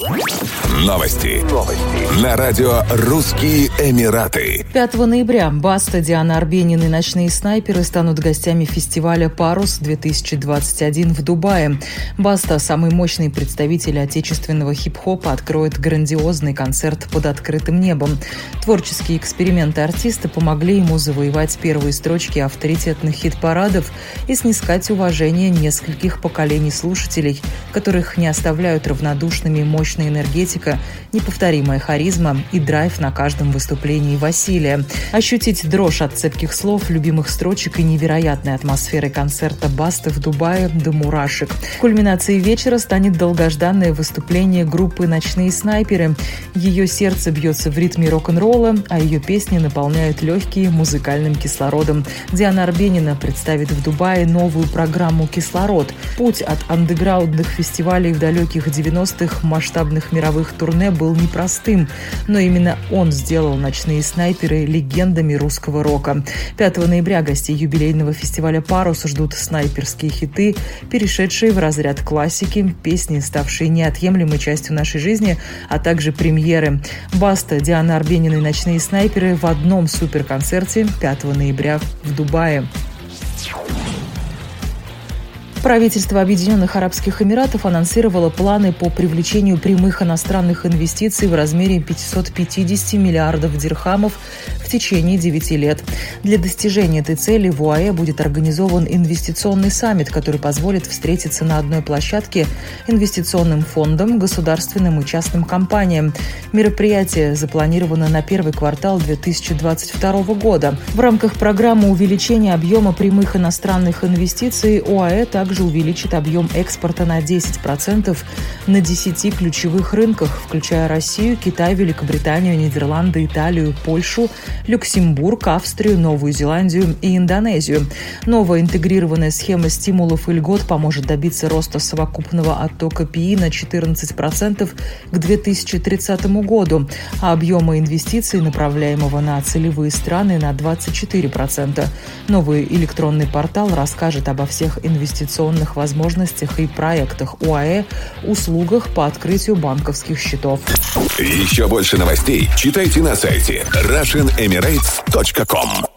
Новости. Новости. На радио «Русские Эмираты». 5 ноября Баста, Диана Арбенин и «Ночные снайперы» станут гостями фестиваля «Парус-2021» в Дубае. Баста, самый мощный представитель отечественного хип-хопа, откроет грандиозный концерт под открытым небом. Творческие эксперименты артиста помогли ему завоевать первые строчки авторитетных хит-парадов и снискать уважение нескольких поколений слушателей, которых не оставляют равнодушными мощными мощная энергетика, неповторимая харизма и драйв на каждом выступлении Василия. Ощутить дрожь от цепких слов, любимых строчек и невероятной атмосферы концерта Басты в Дубае до мурашек. Кульминацией вечера станет долгожданное выступление группы «Ночные снайперы». Ее сердце бьется в ритме рок-н-ролла, а ее песни наполняют легкие музыкальным кислородом. Диана Арбенина представит в Дубае новую программу «Кислород». Путь от андеграундных фестивалей в далеких 90-х масштаб масштабных мировых турне был непростым, но именно он сделал «Ночные снайперы» легендами русского рока. 5 ноября гостей юбилейного фестиваля «Парус» ждут снайперские хиты, перешедшие в разряд классики, песни, ставшие неотъемлемой частью нашей жизни, а также премьеры. Баста, Диана Арбенина и «Ночные снайперы» в одном суперконцерте 5 ноября в Дубае. Правительство Объединенных Арабских Эмиратов анонсировало планы по привлечению прямых иностранных инвестиций в размере 550 миллиардов дирхамов в течение 9 лет. Для достижения этой цели в УАЭ будет организован инвестиционный саммит, который позволит встретиться на одной площадке инвестиционным фондам, государственным и частным компаниям. Мероприятие запланировано на первый квартал 2022 года. В рамках программы увеличения объема прямых иностранных инвестиций ОАЭ также также увеличит объем экспорта на 10% на 10 ключевых рынках, включая Россию, Китай, Великобританию, Нидерланды, Италию, Польшу, Люксембург, Австрию, Новую Зеландию и Индонезию. Новая интегрированная схема стимулов и льгот поможет добиться роста совокупного оттока ПИ на 14% к 2030 году, а объема инвестиций, направляемого на целевые страны, на 24%. Новый электронный портал расскажет обо всех инвестиционных инвестиционных возможностях и проектах УАЭ, услугах по открытию банковских счетов. Еще больше новостей читайте на сайте RussianEmirates.com